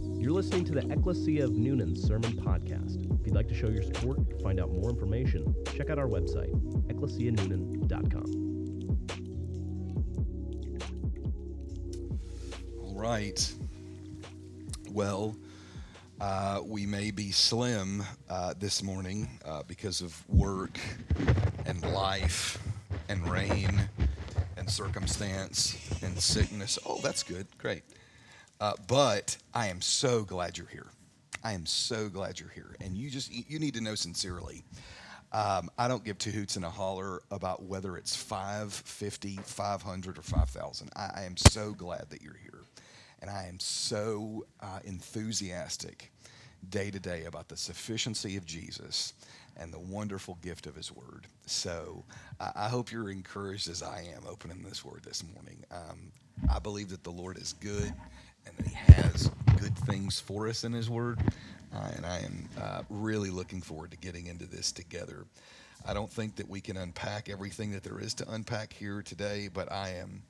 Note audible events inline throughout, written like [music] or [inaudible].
You're listening to the Ecclesia of Noonan Sermon Podcast. If you'd like to show your support or find out more information, check out our website, ecclesianoonan.com. All right. Well, uh, we may be slim uh, this morning uh, because of work and life and rain and circumstance and sickness. Oh, that's good. Great. Uh, but I am so glad you're here. I am so glad you're here. And you just, you need to know sincerely. Um, I don't give two hoots and a holler about whether it's 550, 500, or 5,000. I, I, am so glad that you're here. And I am so uh, enthusiastic day to day about the sufficiency of Jesus and the wonderful gift of his word. So I hope you're encouraged as I am opening this word this morning. Um, I believe that the Lord is good and that He has good things for us in His Word. Uh, and I am uh, really looking forward to getting into this together. I don't think that we can unpack everything that there is to unpack here today, but I am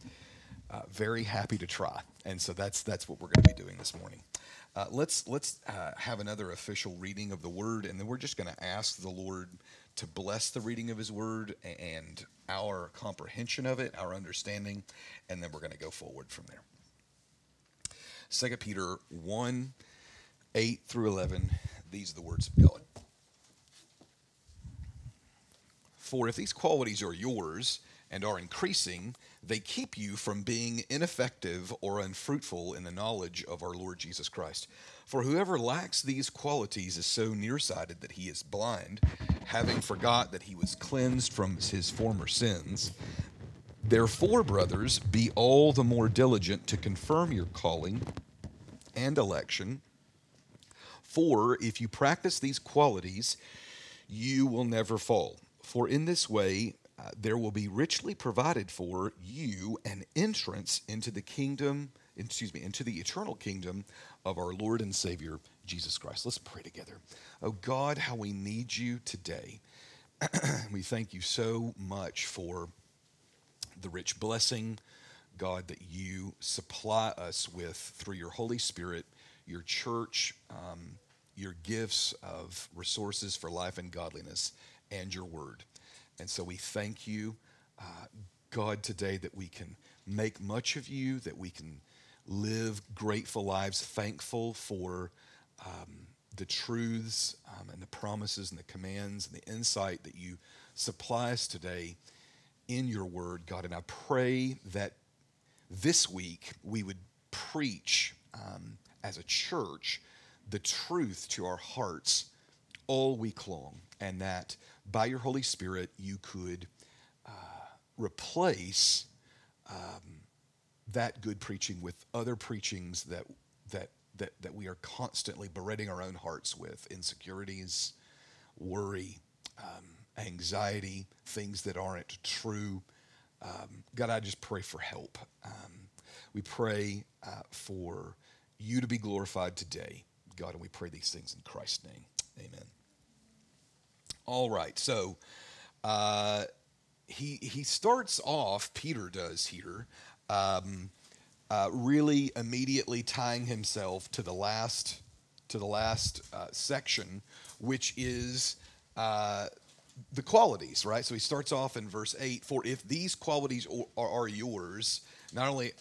uh, very happy to try. And so that's that's what we're going to be doing this morning. Uh, let's let's uh, have another official reading of the Word, and then we're just going to ask the Lord to bless the reading of His Word and our comprehension of it, our understanding, and then we're going to go forward from there. 2 Peter 1 8 through 11. These are the words of God. For if these qualities are yours and are increasing, they keep you from being ineffective or unfruitful in the knowledge of our Lord Jesus Christ. For whoever lacks these qualities is so nearsighted that he is blind, having forgot that he was cleansed from his former sins. Therefore, brothers, be all the more diligent to confirm your calling and election. For if you practice these qualities, you will never fall. For in this way, uh, there will be richly provided for you an entrance into the kingdom, excuse me, into the eternal kingdom of our Lord and Savior, Jesus Christ. Let's pray together. Oh God, how we need you today. [clears throat] we thank you so much for the rich blessing, God, that you supply us with through your Holy Spirit, your church, um, your gifts of resources for life and godliness, and your word. And so we thank you, uh, God, today that we can make much of you, that we can live grateful lives, thankful for um, the truths um, and the promises and the commands and the insight that you supply us today in your word, God. And I pray that this week we would preach um, as a church the truth to our hearts all week long, and that by your Holy Spirit you could uh, replace um, that good preaching with other preachings that that that that we are constantly bereading our own hearts with insecurities, worry, um, anxiety, things that aren't true. Um, God, I just pray for help. Um, we pray uh, for you to be glorified today, God, and we pray these things in Christ's name. Amen. All right, so uh, he he starts off. Peter does here, um, uh, really immediately tying himself to the last to the last uh, section, which is uh, the qualities, right? So he starts off in verse 8 For if these qualities are, are, yours, not only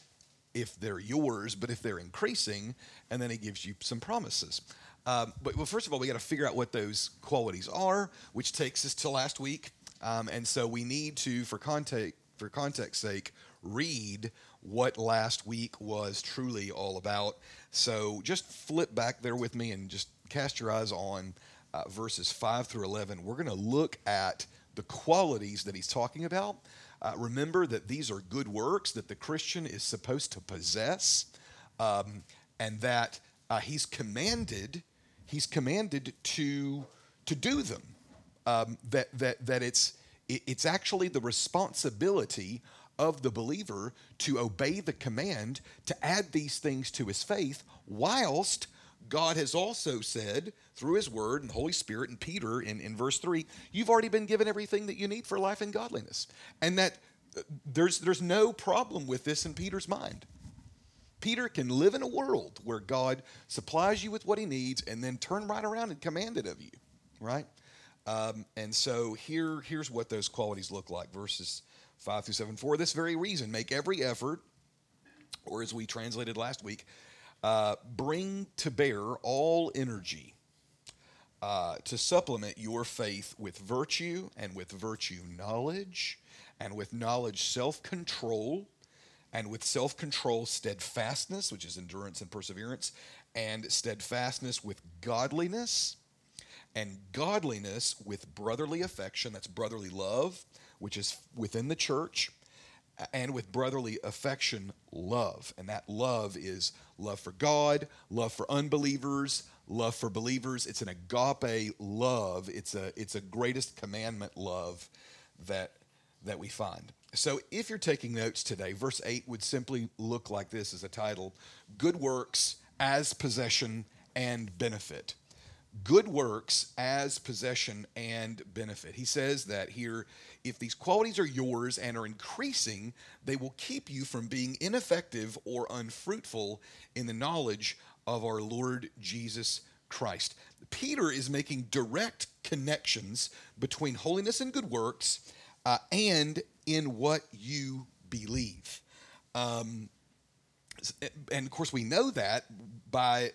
if they're yours, but if they're increasing, and then he gives you some promises. Um, but well, first of all, we got to figure out what those qualities are, which takes us to last week. Um, and so we need to, for context, for context sake, read what last week was truly all about. So just flip back there with me and just cast your eyes on uh, verses 5 through 11, we're going to look at the qualities that he's talking about. Uh, remember that these are good works that the Christian is supposed to possess, um, and that uh, he's commanded he's commanded to to do them. Um, that that that it's it's actually the responsibility of the believer to obey the command to add these things to his faith whilst God has also said through his word and Holy Spirit and Peter in, in verse 3, you've already been given everything that you need for life and godliness. And that uh, there's, there's no problem with this in Peter's mind. Peter can live in a world where God supplies you with what he needs and then turn right around and command it of you, right? Um, and so here, here's what those qualities look like verses 5 through 7. For this very reason, make every effort, or as we translated last week, uh, bring to bear all energy uh, to supplement your faith with virtue, and with virtue, knowledge, and with knowledge, self control, and with self control, steadfastness, which is endurance and perseverance, and steadfastness with godliness, and godliness with brotherly affection, that's brotherly love, which is within the church, and with brotherly affection, love. And that love is love for God, love for unbelievers, love for believers. It's an agape love. It's a it's a greatest commandment love that that we find. So if you're taking notes today, verse 8 would simply look like this as a title, good works as possession and benefit. Good works as possession and benefit. He says that here if these qualities are yours and are increasing, they will keep you from being ineffective or unfruitful in the knowledge of our Lord Jesus Christ. Peter is making direct connections between holiness and good works uh, and in what you believe. Um, and of course, we know that by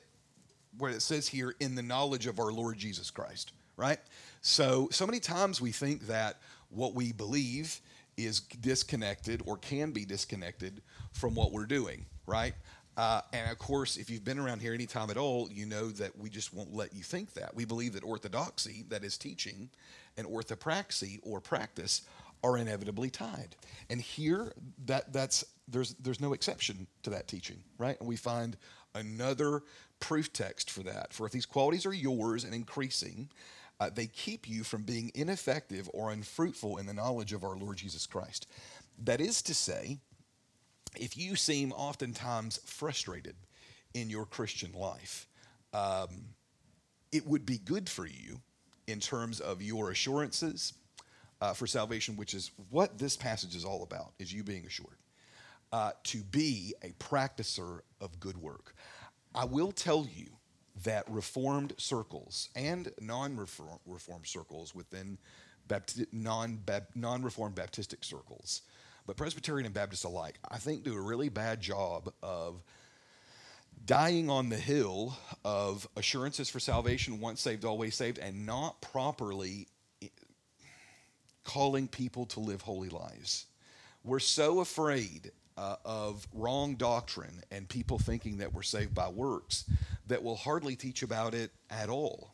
what it says here in the knowledge of our Lord Jesus Christ, right? So, so many times we think that what we believe is disconnected or can be disconnected from what we're doing, right? Uh, and of course, if you've been around here any time at all, you know that we just won't let you think that. We believe that orthodoxy, that is teaching, and orthopraxy or practice are inevitably tied. And here, that that's there's there's no exception to that teaching, right? And we find another proof text for that. For if these qualities are yours and increasing, uh, they keep you from being ineffective or unfruitful in the knowledge of our Lord Jesus Christ. That is to say, if you seem oftentimes frustrated in your Christian life, um, it would be good for you in terms of your assurances uh, for salvation, which is what this passage is all about, is you being assured, uh, to be a practicer of good work. I will tell you that reformed circles and non-reformed circles within non non-reformed Baptistic circles, but Presbyterian and Baptist alike, I think do a really bad job of dying on the hill of assurances for salvation, once saved, always saved, and not properly calling people to live holy lives. We're so afraid uh, of wrong doctrine and people thinking that we're saved by works that will hardly teach about it at all.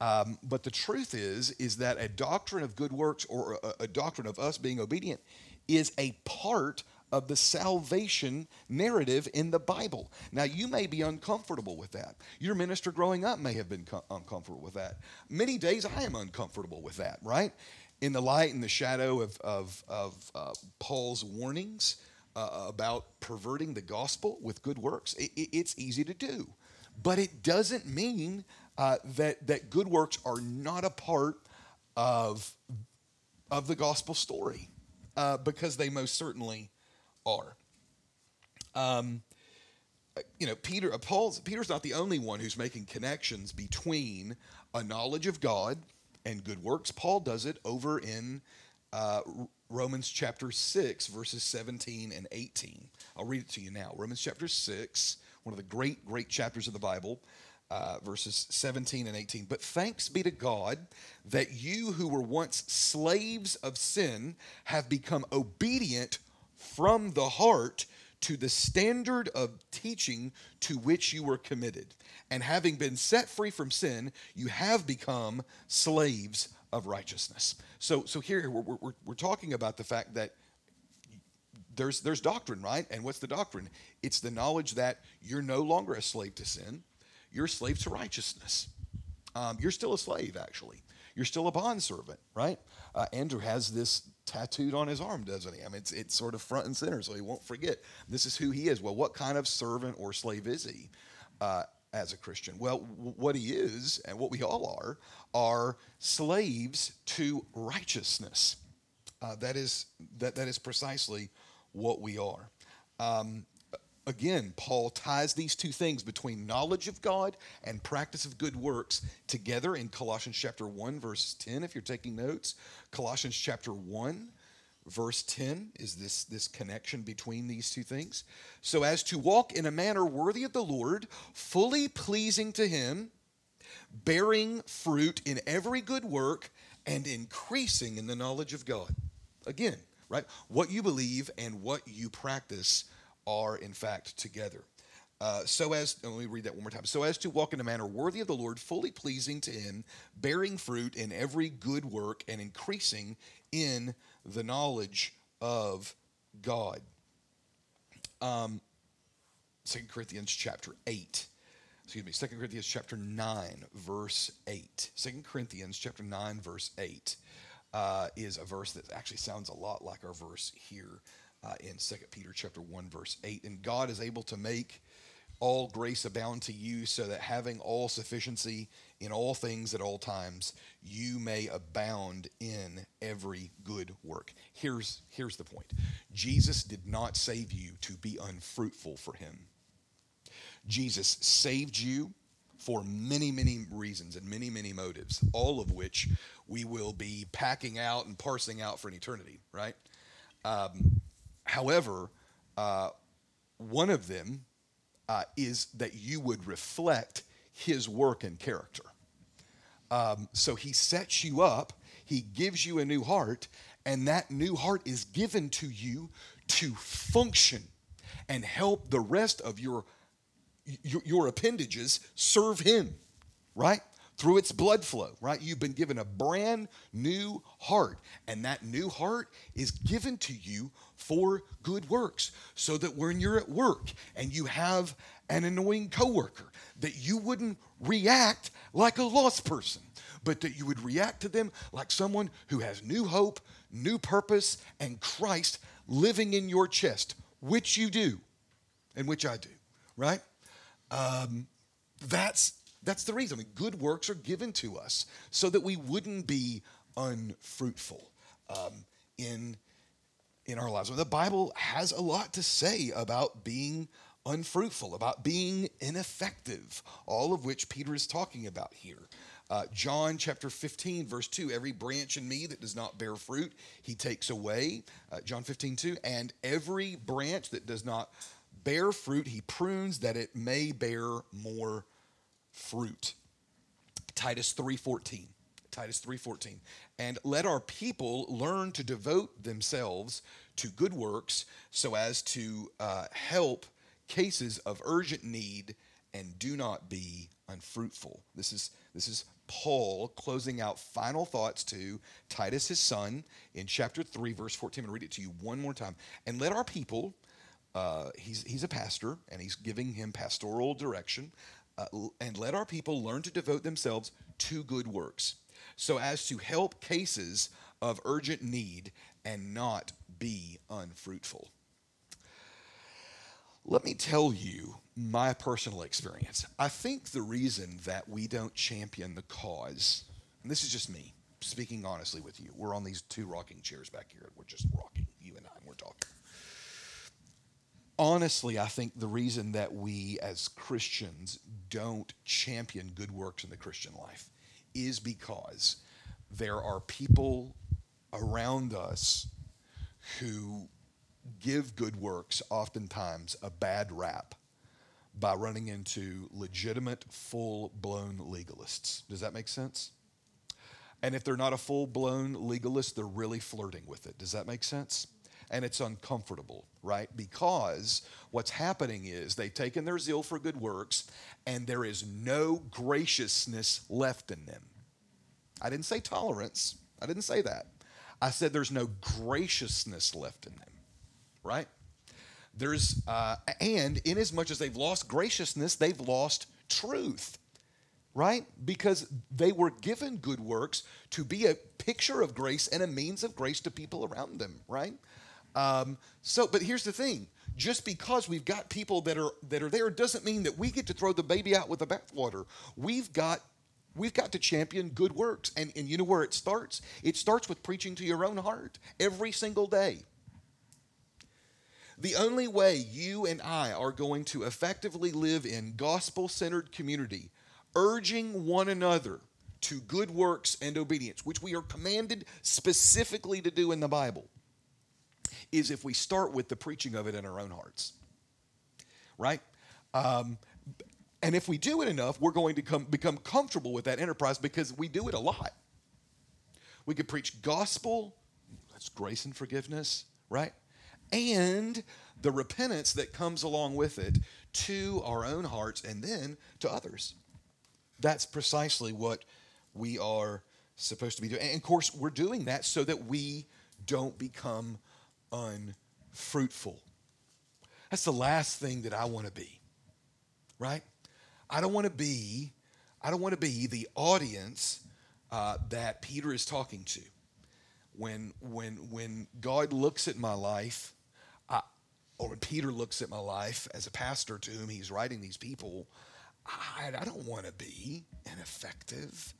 Um, but the truth is, is that a doctrine of good works or a, a doctrine of us being obedient is a part of the salvation narrative in the Bible. Now, you may be uncomfortable with that. Your minister growing up may have been co- uncomfortable with that. Many days I am uncomfortable with that, right? In the light and the shadow of, of, of uh, Paul's warnings, uh, about perverting the gospel with good works, it, it, it's easy to do. But it doesn't mean uh, that, that good works are not a part of, of the gospel story, uh, because they most certainly are. Um, you know, Peter, uh, Paul's, Peter's not the only one who's making connections between a knowledge of God and good works. Paul does it over in uh, Romans chapter 6, verses 17 and 18. I'll read it to you now. Romans chapter 6, one of the great, great chapters of the Bible, uh, verses 17 and 18. But thanks be to God that you who were once slaves of sin have become obedient from the heart to the standard of teaching to which you were committed. And having been set free from sin, you have become slaves of righteousness. So, so here we're, we're, we're talking about the fact that there's, there's doctrine, right? And what's the doctrine? It's the knowledge that you're no longer a slave to sin, you're a slave to righteousness. Um, you're still a slave, actually. You're still a bondservant, right? Uh, Andrew has this tattooed on his arm, doesn't he? I mean, it's, it's sort of front and center, so he won't forget. This is who he is. Well, what kind of servant or slave is he? Uh, as a Christian? Well, what he is, and what we all are, are slaves to righteousness. Uh, that is that that is precisely what we are. Um, again, Paul ties these two things between knowledge of God and practice of good works together in Colossians chapter 1, verse 10, if you're taking notes. Colossians chapter 1, verse 10 is this, this connection between these two things. So, as to walk in a manner worthy of the Lord, fully pleasing to Him, bearing fruit in every good work, and increasing in the knowledge of God. Again, right? What you believe and what you practice are, in fact, together. Uh, so as, let me read that one more time. So as to walk in a manner worthy of the Lord, fully pleasing to Him, bearing fruit in every good work, and increasing in the knowledge of God. Um, 2 Corinthians chapter 8. Excuse me, 2 Corinthians chapter 9, verse 8. 2 Corinthians chapter 9, verse 8 uh, is a verse that actually sounds a lot like our verse here uh, in 2 Peter chapter 1, verse 8. And God is able to make all grace abound to you, so that having all sufficiency in all things at all times, you may abound in every good work. Here's, here's the point Jesus did not save you to be unfruitful for him. Jesus saved you for many, many reasons and many, many motives, all of which we will be packing out and parsing out for an eternity, right? Um, however, uh, one of them uh, is that you would reflect his work and character. Um, so he sets you up, he gives you a new heart, and that new heart is given to you to function and help the rest of your, your, your appendages serve him, right? Through its blood flow, right? You've been given a brand new heart, and that new heart is given to you for good works, so that when you're at work and you have an annoying coworker, that you wouldn't react like a lost person, but that you would react to them like someone who has new hope, new purpose, and Christ living in your chest, which you do, and which I do, right? Um, that's that's the reason. I mean, good works are given to us so that we wouldn't be unfruitful um, in in our lives. the Bible has a lot to say about being unfruitful, about being ineffective, all of which Peter is talking about here. Uh, John chapter 15, verse 2 Every branch in me that does not bear fruit, he takes away. Uh, John 15, 2. And every branch that does not bear fruit, he prunes that it may bear more fruit. Titus 3:14. Titus 3:14. And let our people learn to devote themselves to good works so as to uh, help cases of urgent need and do not be unfruitful. This is this is Paul closing out final thoughts to Titus, his son, in chapter 3, verse 14. I'm going to read it to you one more time. And let our people, uh, he's, he's a pastor, and he's giving him pastoral direction uh, and let our people learn to devote themselves to good works, so as to help cases of urgent need and not be unfruitful. Let me tell you my personal experience. I think the reason that we don't champion the cause, and this is just me speaking honestly with you, we're on these two rocking chairs back here. We're just rocking, you and I, and we're talking honestly, I think the reason that we as Christians don't champion good works in the Christian life is because there are people around us who give good works oftentimes a bad rap by running into legitimate, full blown legalists. Does that make sense? And if they're not a full blown legalist, they're really flirting with it. Does that make sense? And it's uncomfortable, right? Because what's happening is they've taken their zeal for good works and there is no graciousness left in them. I didn't say tolerance, I didn't say that. I said there's no graciousness left in them, right? There's, uh, and in as much as they've lost graciousness, they've lost truth right? Because they were given good works to be a picture of grace and a means of grace to people around them, right? Um, so, but here's the thing: just because we've got people that are that are there doesn't mean that we get to throw the baby out with the bathwater. We've got we've got to champion good works, and and you know where it starts? It starts with preaching to your own heart every single day. The only way you and I are going to effectively live in gospel centered community, urging one another to good works and obedience, which we are commanded specifically to do in the Bible, is if we start with the preaching of it in our own hearts. Right? Um, and if we do it enough, we're going to come, become comfortable with that enterprise because we do it a lot. We could preach gospel, that's grace and forgiveness, right? And the repentance that comes along with it to our own hearts and then to others. That's precisely what we are supposed to be doing. And of course, we're doing that so that we don't become unfruitful. That's the last thing that I want to be, right? I don't want to be, I don't want to be the audience uh, that Peter is talking to. When, when, when God looks at my life, I, or when Peter looks at my life as a pastor to whom he's writing these people, I, I don't want to be ineffective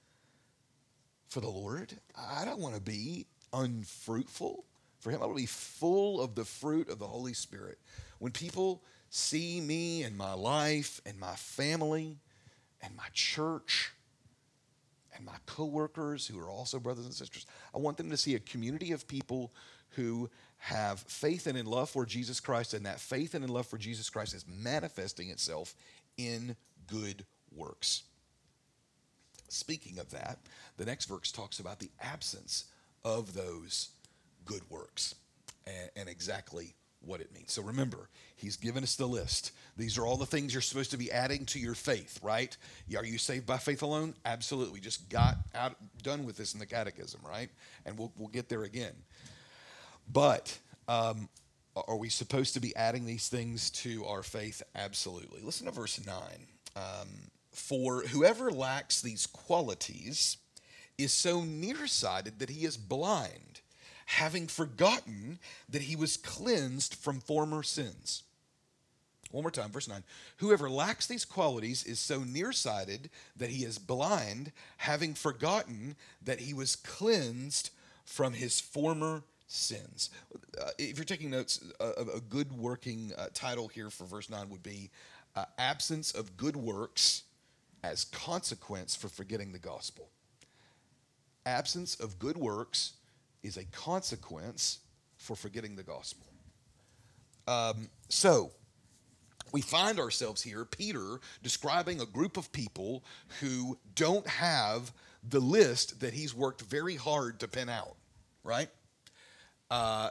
for the Lord. I don't want to be unfruitful for Him. I to be full of the fruit of the Holy Spirit. When people see me and my life and my family and my church and my coworkers who are also brothers and sisters, I want them to see a community of people who have faith and in love for Jesus Christ, and that faith and in love for Jesus Christ is manifesting itself in good works. Speaking of that, the next verse talks about the absence of those good works and, and exactly what it means. So remember, he's given us the list. These are all the things you're supposed to be adding to your faith, right? Are you saved by faith alone? Absolutely. We just got out done with this in the catechism, right? And we'll we'll get there again. But um, are we supposed to be adding these things to our faith? Absolutely. Listen to verse 9. Um, For whoever lacks these qualities is so nearsighted that he is blind having forgotten that he was cleansed from former sins. One more time, verse 9. Whoever lacks these qualities is so nearsighted that he is blind, having forgotten that he was cleansed from his former sins. Uh, if you're taking notes, a, good working uh, title here for verse 9 would be uh, Absence of Good Works as Consequence for Forgetting the Gospel. Absence of good works is a consequence for forgetting the gospel. Um, so, we find ourselves here, Peter describing a group of people who don't have the list that he's worked very hard to pin out, right? Uh,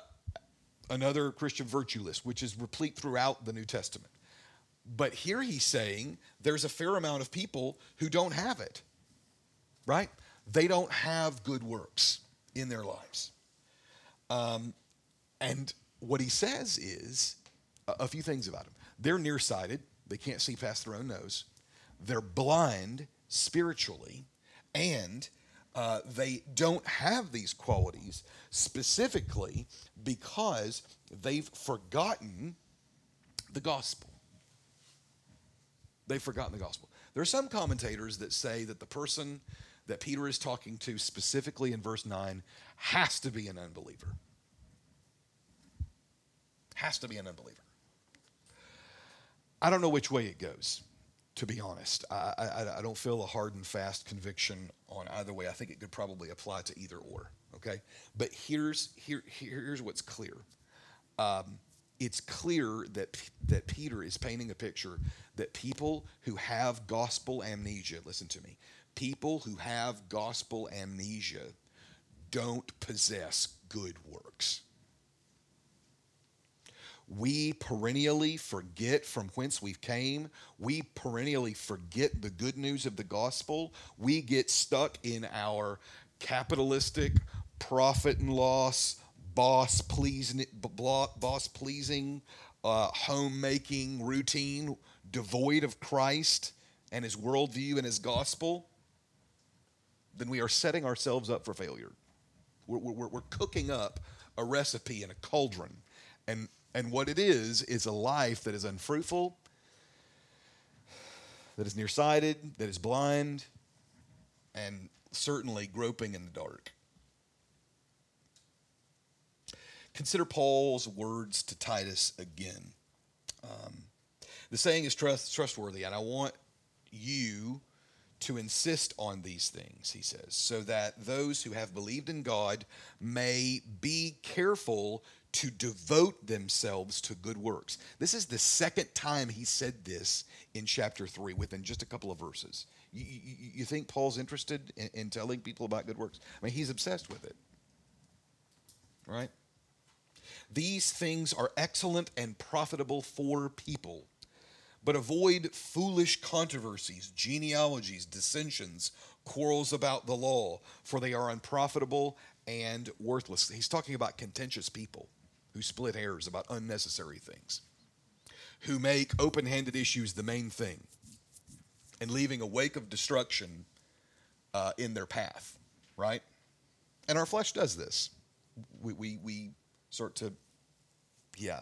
another Christian virtue list, which is replete throughout the New Testament. But here he's saying there's a fair amount of people who don't have it, right? They don't have good works in their lives. Um, and what he says is a, a few things about them. They're nearsighted, they can't see past their own nose, they're blind spiritually, and uh, they don't have these qualities specifically because they've forgotten the gospel. They've forgotten the gospel. There are some commentators that say that the person that Peter is talking to specifically in verse 9 has to be an unbeliever. Has to be an unbeliever. I don't know which way it goes, to be honest. I, I, I, don't feel a hard and fast conviction on either way. I think it could probably apply to either or, okay? But here's, here, here's what's clear. Um, it's clear that, that Peter is painting a picture that people who have gospel amnesia, listen to me, people who have gospel amnesia don't possess good works. We perennially forget from whence we came. We perennially forget the good news of the gospel. We get stuck in our capitalistic profit and loss, boss pleasing, boss pleasing, uh, homemaking routine, devoid of Christ and His worldview and His gospel then we are setting ourselves up for failure. We're, we're, we're cooking up a recipe in a cauldron. And, and what it is, is a life that is unfruitful, that is nearsighted, that is blind, and certainly groping in the dark. Consider Paul's words to Titus again. Um, the saying is trust, trustworthy, and I want you to insist on these things, he says, so that those who have believed in God may be careful to devote themselves to good works. This is the second time he said this in chapter 3 within just a couple of verses. You, you, you think Paul's interested in, in telling people about good works? I mean, he's obsessed with it. Right? These things are excellent and profitable for people but avoid foolish controversies, genealogies, dissensions, quarrels about the law, for they are unprofitable and worthless. He's talking about contentious people who split hairs about unnecessary things, who make open handed issues the main thing, and leaving a wake of destruction uh, in their path, right? And our flesh does this. We, we, we start to, yeah,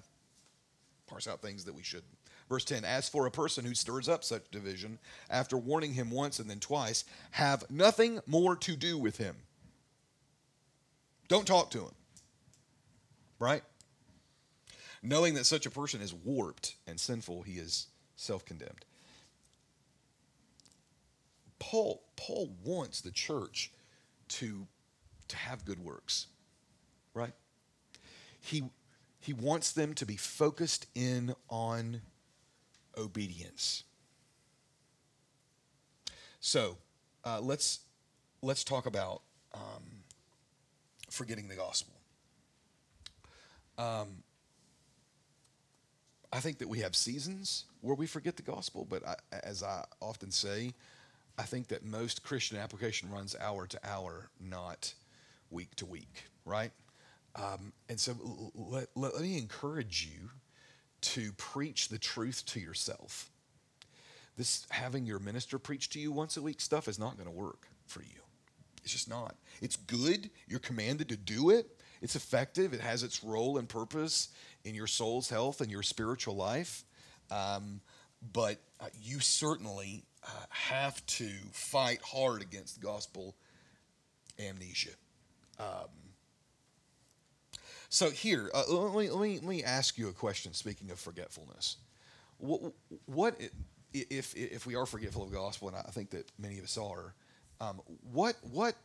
parse out things that we shouldn't. Verse 10 As for a person who stirs up such division, after warning him once and then twice, have nothing more to do with him. Don't talk to him. Right? Knowing that such a person is warped and sinful, he is self condemned. Paul, Paul wants the church to, to have good works, right? He, he wants them to be focused in on obedience. So uh, let's let's talk about um, forgetting the gospel. Um, I think that we have seasons where we forget the gospel, but I, as I often say, I think that most Christian application runs hour to hour, not week to week, right? Um, and so let, let, me encourage you to preach the truth to yourself. This having your minister preach to you once a week stuff is not going to work for you. It's just not. It's good. You're commanded to do it. It's effective. It has its role and purpose in your soul's health and your spiritual life. Um, but uh, you certainly uh, have to fight hard against gospel amnesia. Um, so here, uh, let, me, let, me, let me ask you a question. Speaking of forgetfulness, what, what if if we are forgetful of the gospel, and I think that many of us are, um, what what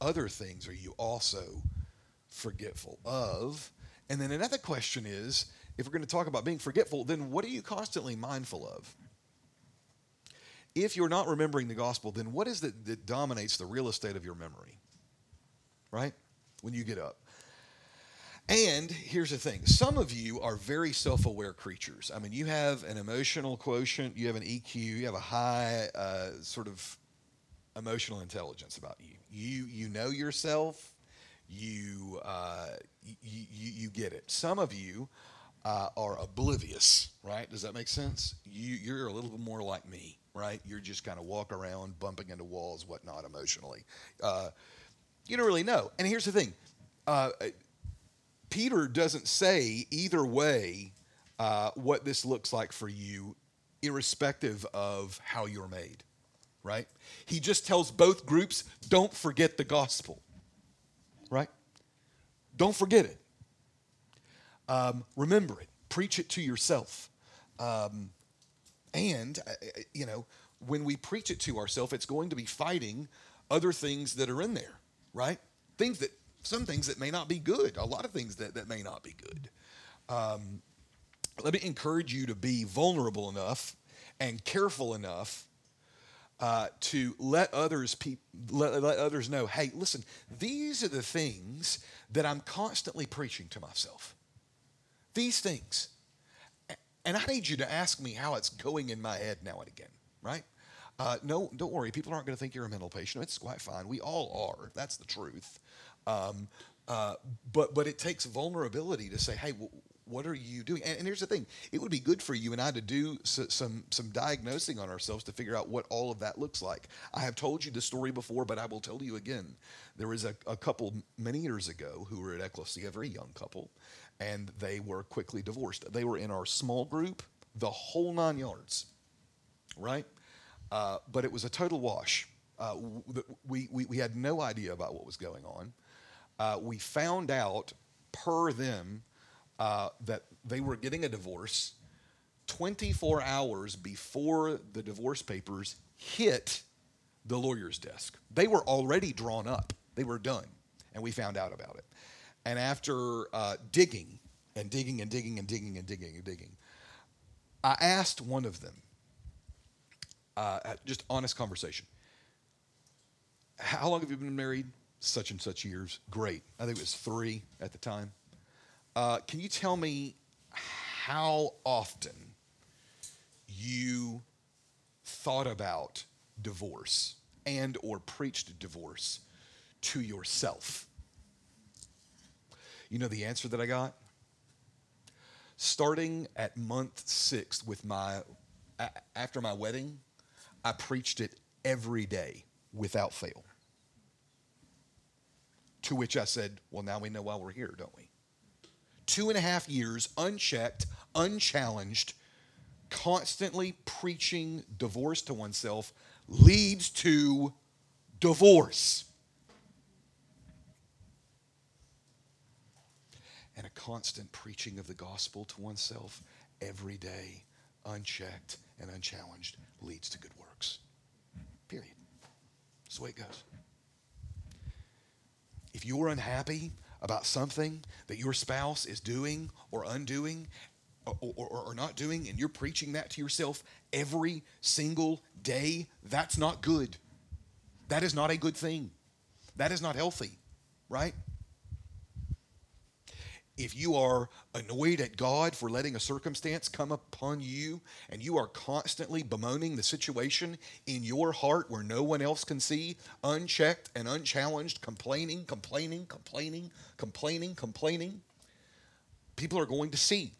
other things are you also forgetful of? And then another question is, if we're going to talk about being forgetful, then what are you constantly mindful of? If you're not remembering the gospel, then what is it that dominates the real estate of your memory? Right? When you get up. And here's the thing some of you are very self aware creatures. I mean, you have an emotional quotient, you have an EQ, you have a high uh, sort of emotional intelligence about you. You, you know yourself, you, uh, you, you, you, get it. Some of you uh, are oblivious, right? Does that make sense? You, you're a little bit more like me, right? You're just kind of walk around, bumping into walls, whatnot, emotionally. Uh, you don't really know. And here's the thing uh, Peter doesn't say either way uh, what this looks like for you, irrespective of how you're made, right? He just tells both groups don't forget the gospel, right? Don't forget it. Um, remember it. Preach it to yourself. Um, and, uh, you know, when we preach it to ourselves, it's going to be fighting other things that are in there, right? Things that some things that may not be good, a lot of things that, that may not be good. Um, let me encourage you to be vulnerable enough and careful enough uh, to let others pe- let, let others know hey listen these are the things that i'm constantly preaching to myself. These things. And i need you to ask me how it's going in my head now and again right? Uh, no don't worry people aren't going to think you're a mental patient. It's quite fine. We all are. That's the truth um, uh, but but it takes vulnerability to say, hey, what are you doing? And, and, here's the thing: it would be good for you and I to do some some diagnosing on ourselves to figure out what all of that looks like. I have told you the story before, but I will tell you again. There was a, a couple many years ago who were at Ecclesia, a very young couple, and they were quickly divorced. They were in our small group, the whole nine yards, right? Uh, but it was a total wash. Uh, we, we, we had no idea about what was going on uh, we found out per them uh, that they were getting a divorce 24 hours before the divorce papers hit the lawyer's desk. They were already drawn up, they were done, and we found out about it. And after uh, digging and digging and digging and digging and digging and digging, I asked one of them, uh, just honest conversation. How long have you been married? Such and such years. Great. I think it was three at the time. Uh, can you tell me how often you thought about divorce and or preached divorce to yourself? You know the answer that I got? Starting at month six with my, after my wedding, I preached it every day without fail. To which I said, Well, now we know why we're here, don't we? Two and a half years, unchecked, unchallenged, constantly preaching divorce to oneself leads to divorce. And a constant preaching of the gospel to oneself every day, unchecked and unchallenged, leads to good works. Period. That's the way it goes. If you're unhappy about something that your spouse is doing or undoing or, or, or, not doing, and you're preaching that to yourself every single day, that's not good. That is not a good thing. That is not healthy, right? If you are annoyed at God for letting a circumstance come upon you and you are constantly bemoaning the situation in your heart where no one else can see, unchecked and unchallenged, complaining, complaining, complaining, complaining, complaining, people are going to see.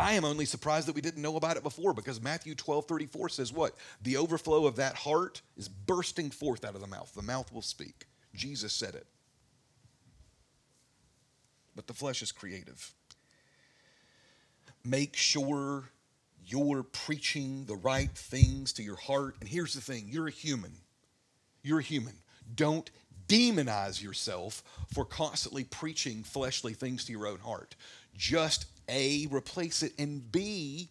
I am only surprised that we didn't know about it before because Matthew 12 34 says what? The overflow of that heart is bursting forth out of the mouth. The mouth will speak. Jesus said it but the flesh is creative. Make sure you're preaching the right things to your heart. And here's the thing you're a human. You're a human. Don't demonize yourself for constantly preaching fleshly things to your own heart. Just A, replace it, and B,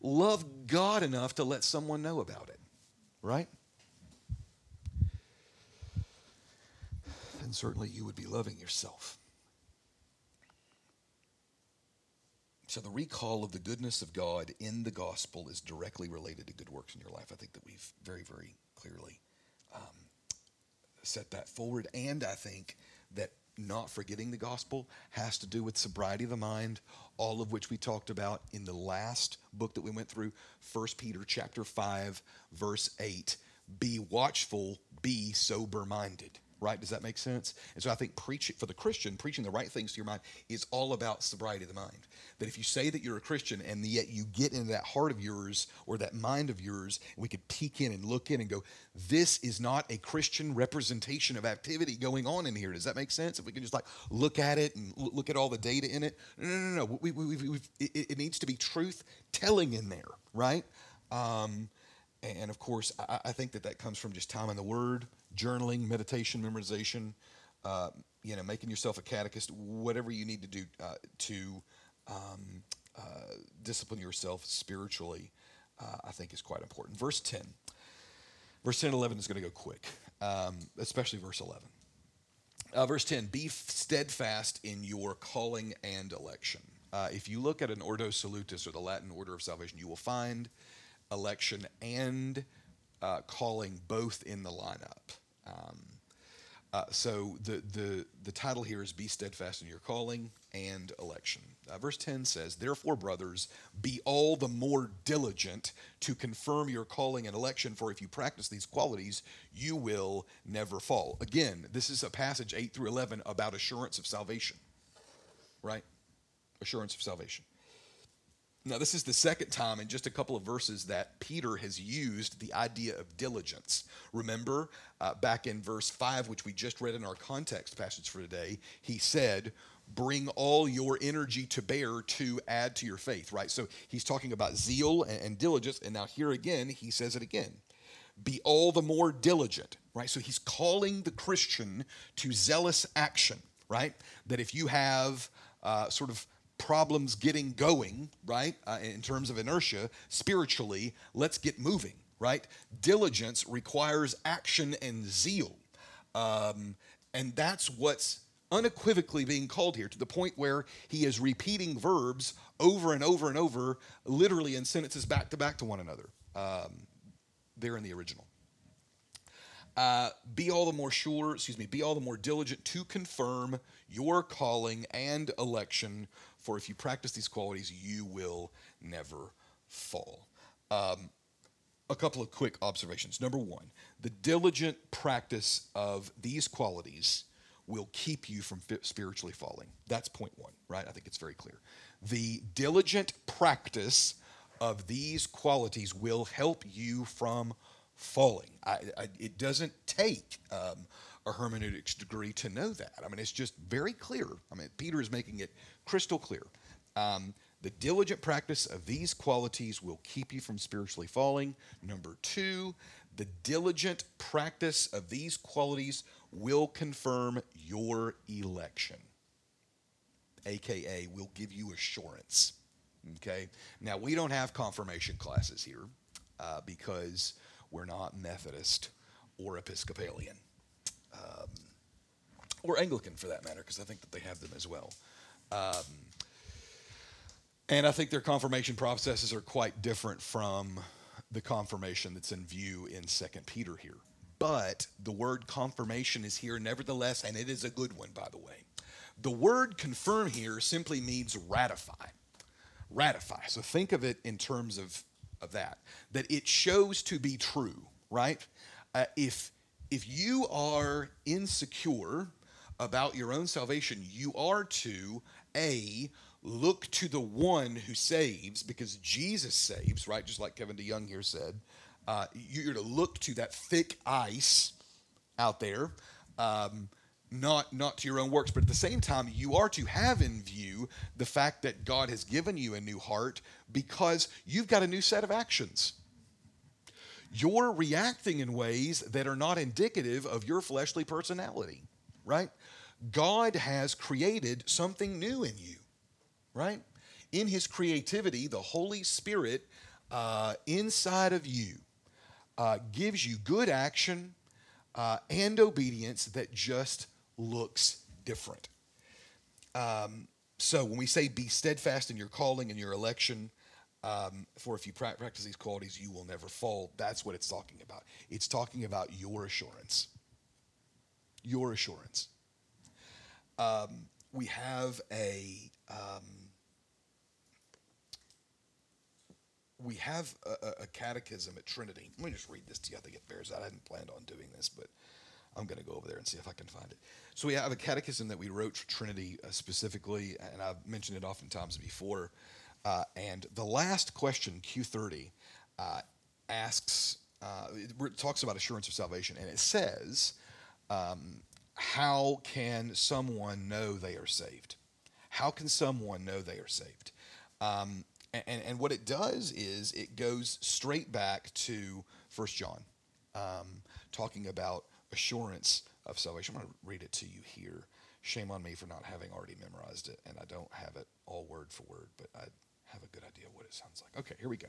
love God enough to let someone know about it. Right? And certainly you would be loving yourself. So the recall of the goodness of God in the gospel is directly related to good works in your life. I think that we've very, very clearly um, set that forward. And I think that not forgetting the gospel has to do with sobriety of the mind, all of which we talked about in the last book that we went through, 1 Peter chapter 5, verse 8. Be watchful, be sober minded right? Does that make sense? And so I think preaching for the Christian, preaching the right things to your mind is all about sobriety of the mind. That if you say that you're a Christian and yet you get into that heart of yours or that mind of yours, we could peek in and look in and go, this is not a Christian representation of activity going on in here. Does that make sense? If we can just like look at it and look at all the data in it, no, no, no, no. We, we, we, it, it, needs to be truth telling in there, right? Um, and of course, I, I think that that comes from just time in the Word journaling, meditation, memorization, uh, you know, making yourself a catechist, whatever you need to do uh, to um, uh, discipline yourself spiritually, uh, I think is quite important. Verse 10. Verse 10 and 11 is going to go quick, um, especially verse 11. Uh, verse 10 Be steadfast in your calling and election. Uh, if you look at an Ordo Salutis or the Latin order of salvation, you will find election and uh, calling both in the lineup. Um, uh, so the, the, the title here is Be Steadfast in Your Calling and Election. Uh, verse 10 says, Therefore, brothers, be all the more diligent to confirm your calling and election, for if you practice these qualities, you will never fall. Again, this is a passage 8 through 11 about assurance of salvation, right? Assurance of salvation. Now, this is the second time in just a couple of verses that Peter has used the idea of diligence. Remember, uh, back in verse 5, which we just read in our context passage for today, he said, Bring all your energy to bear to add to your faith, right? So he's talking about zeal and, and diligence. And now, here again, he says it again be all the more diligent, right? So he's calling the Christian to zealous action right? That if you have uh, sort of problems getting going, right, uh, in terms of inertia, spiritually, let's get moving, right? Diligence requires action and zeal. Um, and that's what's unequivocally being called here to the point where he is repeating verbs over and over and over, literally in sentences back to back to one another. Um, there in the original. Uh, be all the more sure, excuse me, be all the more diligent to confirm your calling and election, for if you practice these qualities, you will never fall. Um, a couple of quick observations. Number one, the diligent practice of these qualities will keep you from spiritually falling. That's point one, right? I think it's very clear. The diligent practice of these qualities will help you from falling. I, I, it doesn't take um, a hermeneutics degree to know that. I mean, it's just very clear. I mean, Peter is making it crystal clear. Um, the diligent practice of these qualities will keep you from spiritually falling. Number two, the diligent practice of these qualities will confirm your election, aka, will give you assurance. Okay? Now, we don't have confirmation classes here uh, because we're not Methodist or Episcopalian. Um, or Anglican for that matter, because I think that they have them as well. Um, and I think their confirmation processes are quite different from the confirmation that's in view in Second Peter here. But the word confirmation is here nevertheless, and it is a good one, by the way. The word confirm here simply means ratify ratify. So think of it in terms of, of that, that it shows to be true, right? Uh, if, if you are insecure about your own salvation, you are to A, look to the one who saves because Jesus saves, right? Just like Kevin DeYoung here said. Uh, you're to look to that thick ice out there. Um, not not to your own works but at the same time you are to have in view the fact that God has given you a new heart because you've got a new set of actions you're reacting in ways that are not indicative of your fleshly personality right God has created something new in you right in his creativity the holy spirit uh, inside of you uh, gives you good action uh, and obedience that just looks different. Um, so when we say be steadfast in your calling and your election, um, for if you practice these qualities, you will never fall. That's what it's talking about. It's talking about your assurance. Your assurance. Um, we have a um, we have a, a, catechism at Trinity. Let me just read this to you. I think it bears out. I hadn't planned on doing this, but I'm going to go over there and see if I can find it. So we have a catechism that we wrote for Trinity uh, specifically, and I've mentioned it oftentimes before. Uh, and the last question, Q30, uh, asks, uh, it talks about assurance of salvation, and it says, um, How can someone know they are saved? How can someone know they are saved? Um, and, and, what it does is it goes straight back to First John, um, talking about assurance of salvation. I'm going to read it to you here. Shame on me for not having already memorized it, and I don't have it all word for word, but I have a good idea what it sounds like. Okay, here we go.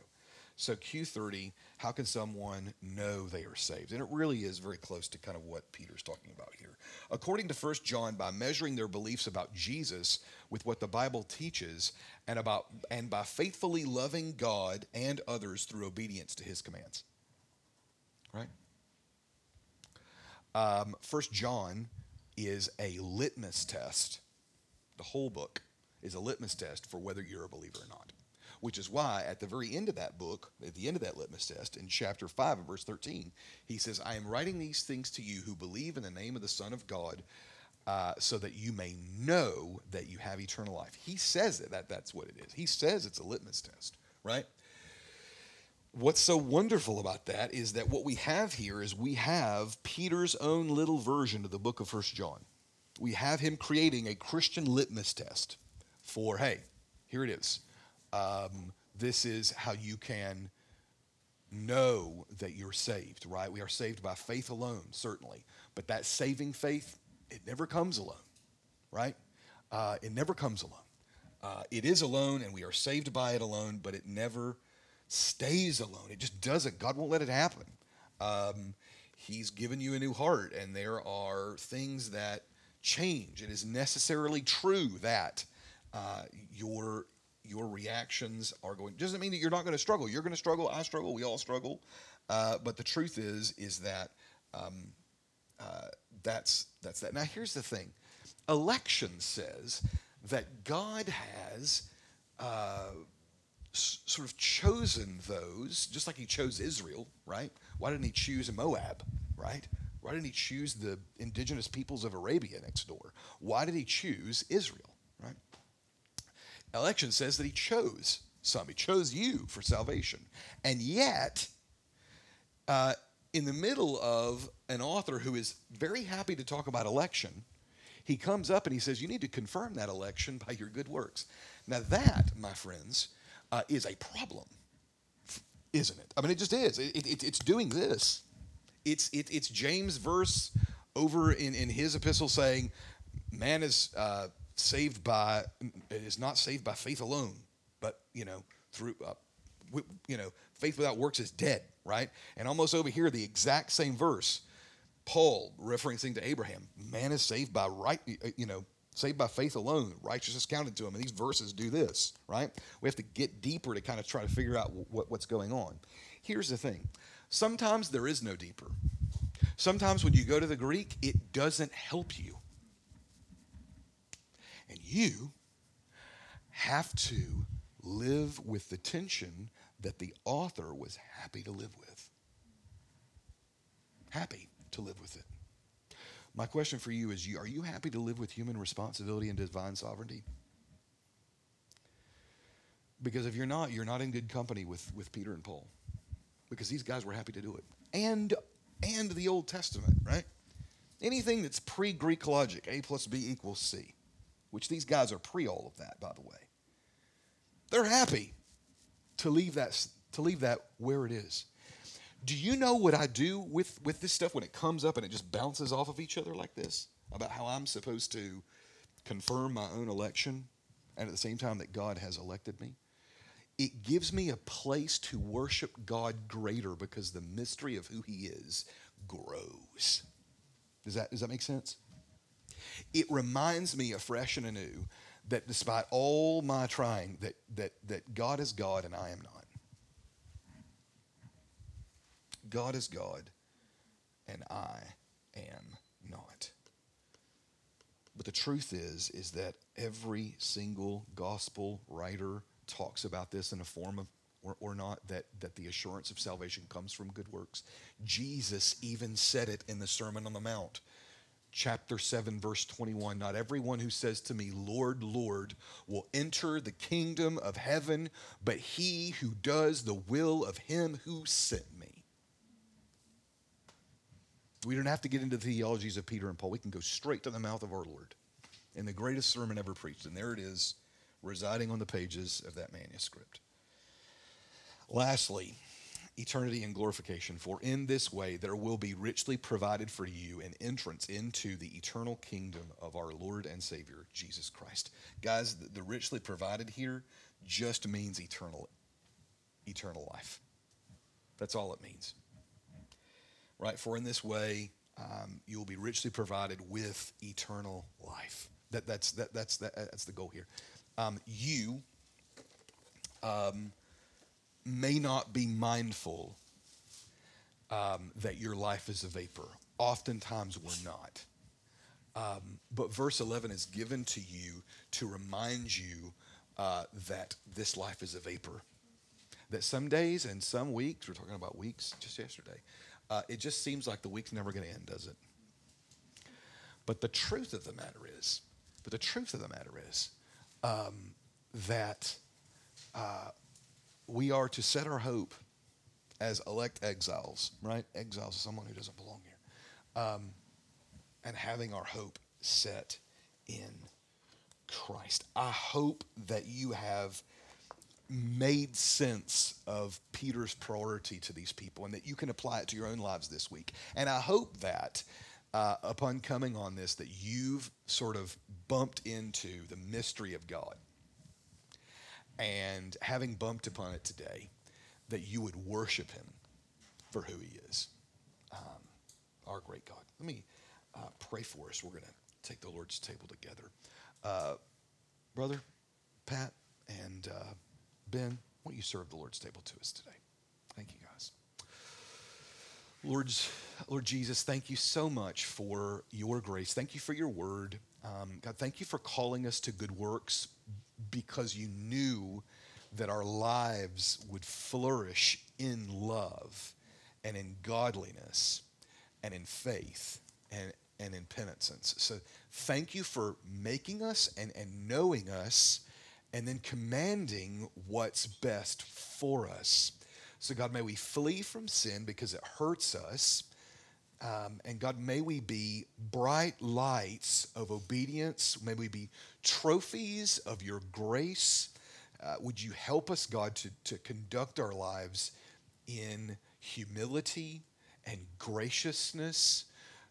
So, Q30, how can someone know they are saved? And it really is very close to kind of what Peter's talking about here. According to 1 John, by measuring their beliefs about Jesus with what the Bible teaches, and, about, and by faithfully loving God and others through obedience to his commands. Right? Um, First John is a litmus test. The whole book is a litmus test for whether you're a believer or not. Which is why, at the very end of that book, at the end of that litmus test, in chapter 5 and verse 13, he says, I am writing these things to you who believe in the name of the Son of God, uh, so that you may know that you have eternal life. He says it, that that's what it is. He says it's a litmus test, right? what's so wonderful about that is that what we have here is we have Peter's own little version of the book of First John. We have him creating a Christian litmus test for, hey, here it is. Um, this is how you can know that you're saved, right? We are saved by faith alone, certainly. But that saving faith, it never comes alone, right? Uh, it never comes alone. Uh, it is alone, and we are saved by it alone, but it never stays alone. It just doesn't. God won't let it happen. Um, he's given you a new heart, and there are things that change. It is necessarily true that uh, your your reactions are going. Doesn't mean that you're not going to struggle. You're going to struggle. I struggle. We all struggle. Uh, but the truth is, is that um, uh, that's that's that. Now here's the thing: election says that God has uh, s- sort of chosen those, just like He chose Israel, right? Why didn't He choose Moab, right? Why didn't He choose the indigenous peoples of Arabia next door? Why did He choose Israel? Election says that He chose some. He chose you for salvation, and yet. Uh, in the middle of an author who is very happy to talk about election, he comes up and he says, You need to confirm that election by your good works. Now, that, my friends, uh, is a problem, isn't it? I mean, it just is. It, it, it's doing this. It's, it, it's James' verse over in, in his epistle saying, Man is uh, saved by, is not saved by faith alone, but, you know, through, uh, you know, faith without works is dead, right? And almost over here, the exact same verse, Paul referencing to Abraham, man is saved by right, you know, saved by faith alone, righteousness counted to him. And these verses do this, right? We have to get deeper to kind of try to figure out what, what's going on. Here's the thing sometimes there is no deeper. Sometimes when you go to the Greek, it doesn't help you. You have to live with the tension that the author was happy to live with. Happy to live with it. My question for you is Are you happy to live with human responsibility and divine sovereignty? Because if you're not, you're not in good company with, with Peter and Paul. Because these guys were happy to do it. And and the Old Testament, right? Anything that's pre Greek logic, A plus B equals C, which these guys are pre all of that, by the way. They're happy to leave that to leave that where it is. Do you know what I do with with this stuff when it comes up and it just bounces off of each other like this about how I'm supposed to confirm my own election and at the same time that God has elected me? It gives me a place to worship God greater because the mystery of who he is grows. Does that does that make sense? It reminds me afresh and anew that despite all my trying, that, that, that God is God and I am not. God is God and I am not. But the truth is, is that every single gospel writer talks about this in a form of or, or not that, that the assurance of salvation comes from good works. Jesus even said it in the Sermon on the Mount chapter 7 verse 21 not everyone who says to me lord lord will enter the kingdom of heaven but he who does the will of him who sent me. We don't have to get into the theologies of peter and paul. We can go straight to the mouth of our lord in the greatest sermon ever preached and there it is residing on the pages of that manuscript. Lastly eternity and glorification. For in this way there will be richly provided for you an entrance into the eternal kingdom of our Lord and Savior, Jesus Christ. Guys, the, richly provided here just means eternal, eternal life. That's all it means. Right? For in this way um, you will be richly provided with eternal life. That, that's, that, that's, that, that's the goal here. Um, you. Um, may not be mindful um, that your life is a vapor. Oftentimes we're not. Um, but verse 11 is given to you to remind you uh, that this life is a vapor. That some days and some weeks, we're talking about weeks just yesterday, uh, it just seems like the week's never going to end, does it? But the truth of the matter is, but the truth of the matter is um, that uh, we are to set our hope as elect exiles, right? Exiles someone who doesn't belong here. Um, and having our hope set in Christ. I hope that you have made sense of Peter's priority to these people and that you can apply it to your own lives this week. And I hope that uh, upon coming on this that you've sort of bumped into the mystery of God. And having bumped upon it today, that you would worship him for who he is, um, our great God. Let me uh, pray for us. We're going to take the Lord's table together. Uh, brother, Pat, and uh, Ben, won't you serve the Lord's table to us today? Thank you, guys. Lord, Lord Jesus, thank you so much for your grace. Thank you for your word. Um, God, thank you for calling us to good works because you knew that our lives would flourish in love and in godliness and in faith and, and in penitence. So thank you for making us and, and knowing us and then commanding what's best for us. So, God, may we flee from sin because it hurts us. Um, and God, may we be bright lights of obedience. May we be trophies of your grace. Uh, would you help us, God, to, to conduct our lives in humility and graciousness?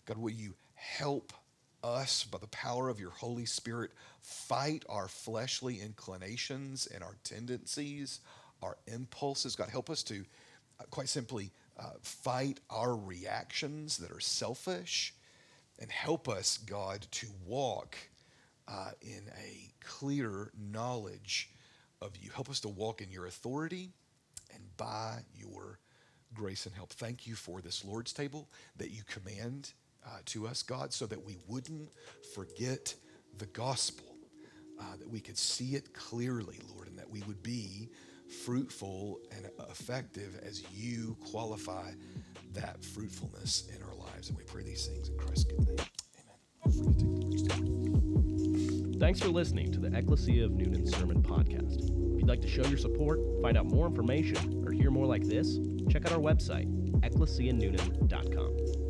God, will you help us by the power of your Holy Spirit fight our fleshly inclinations and our tendencies, our impulses. God, help us to uh, quite simply uh, fight our reactions that are selfish and help us, God, to walk uh, in a clear knowledge of you. Help us to walk in your authority and by your grace and help. Thank you for this Lord's table that you command uh, to us, God, so that we wouldn't forget the gospel, uh, that we could see it clearly, Lord, and that we would be fruitful and effective as you qualify that fruitfulness in our lives. And we pray these things in Christ's good name. Thanks for listening to the Ecclesia of Newnan Sermon Podcast. If you'd like to show your support, find out more information, or hear more like this, check out our website, ecclesianewnan.com.